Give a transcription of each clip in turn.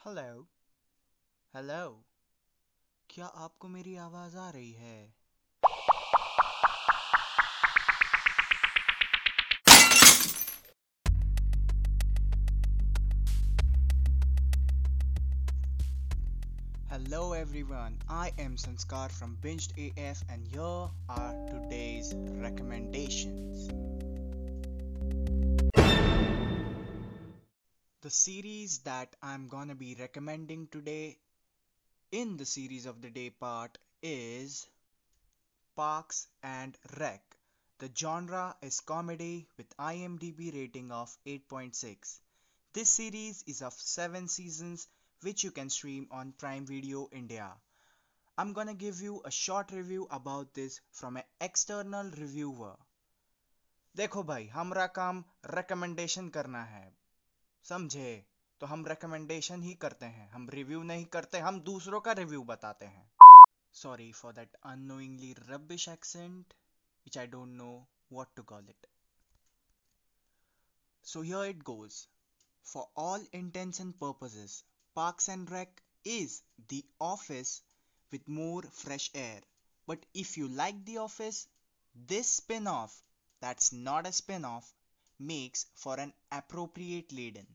Hello hello क्या आपको मेरी आवाज आ रही है Hello everyone, I am Sanskar from Binged AF and here are today's recommendations. The series that I'm gonna be recommending today in the series of the day part is Parks and Rec. The genre is comedy with IMDb rating of 8.6. This series is of 7 seasons which you can stream on Prime Video India. I'm gonna give you a short review about this from an external reviewer. देखो भाई हमरा काम recommendation करना है समझे? तो हम recommendation ही करते हैं। हम रिव्यू नहीं करते, हम दूसरों का रिव्यू बताते हैं। Sorry for that annoyingly rubbish accent which I don't know what to call it so here it goes for all intents and purposes Park and Rec is the Office with more fresh air but if you like the Office this spin off that's not a spin off makes for an appropriate laden.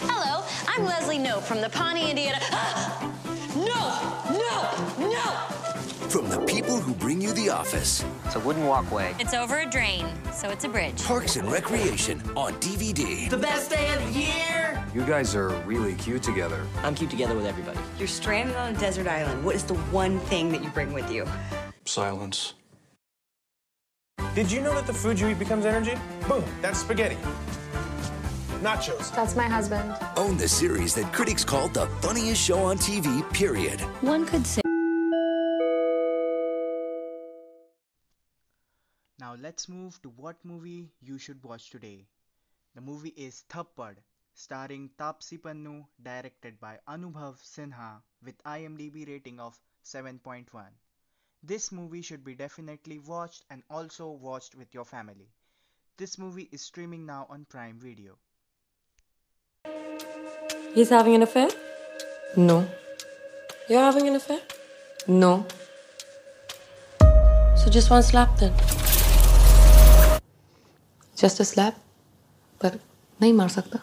Hello, I'm Leslie Knope from the Pawnee, Indiana. no, no, no! From the people who bring you The Office, It's a wooden walkway. It's over a drain, so it's a bridge. Parks and Recreation on DVD. The best day of the year! You guys are really cute together. I'm cute together with everybody. You're stranded on a desert island. What is the one thing that you bring with you? Silence. Did you know that the food you eat becomes energy? Boom, that's spaghetti. Nachos. That's my husband. Own the series that critics called the funniest show on TV, period. One could say. Now let's move to what movie you should watch today. The movie is Thappad, starring Taapsee Pannu, directed by Anubhav Sinha, with IMDb rating of 7.1. This movie should be definitely watched and also watched with your family. This movie is streaming now on Prime Video. He's having an affair? No. You're having an affair? No. So just one slap then. Just a slap? पर नहीं मार सकता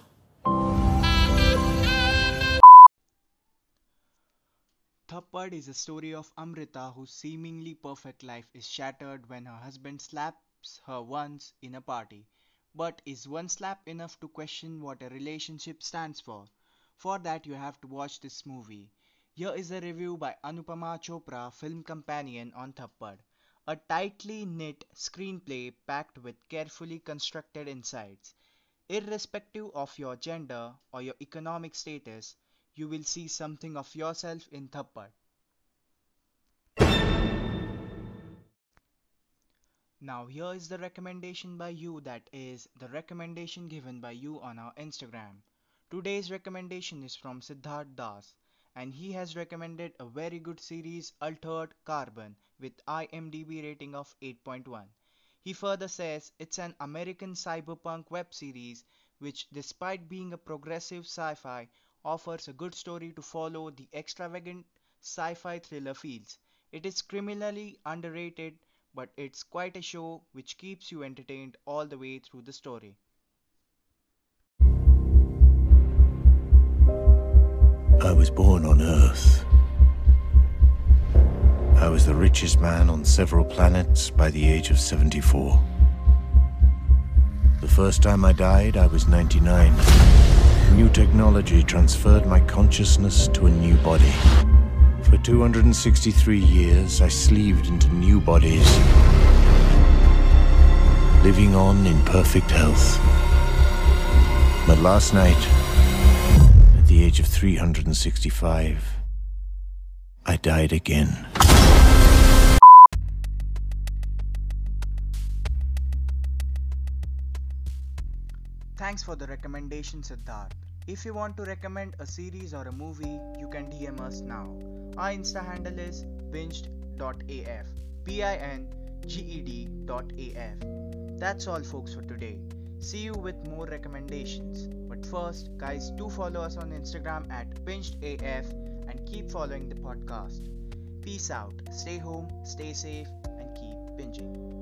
Thappad is a story of Amrita whose seemingly perfect life is shattered when her husband slaps her once in a party. But is one slap enough to question what a relationship stands for? For that, you have to watch this movie. Here is a review by Anupama Chopra, film companion on Thappad. A tightly knit screenplay packed with carefully constructed insights. Irrespective of your gender or your economic status, you will see something of yourself in Thappad. Now here is the recommendation by you that is the recommendation given by you on our Instagram. Today's recommendation is from Siddharth Das and he has recommended a very good series Altered Carbon with IMDb rating of 8.1. He further says it's an American cyberpunk web series which despite being a progressive sci-fi offers a good story to follow the extravagant sci-fi thriller feels. It is criminally underrated but it's quite a show which keeps you entertained all the way through the story. I was born on Earth. I was the richest man on several planets by the age of 74. The first time I died, I was 99. New technology transferred my consciousness to a new body. For 263 years, I sleeved into new bodies, living on in perfect health. But last night, at the age of 365, I died again. Thanks for the recommendation, Siddharth. If you want to recommend a series or a movie, you can DM us now. Our Insta handle is binged.af. P I N G E D.af. That's all, folks, for today. see you with more recommendations. But first, guys, do follow us on Instagram at BingedAF and keep following the podcast. Peace out, stay home, stay safe, and keep binging.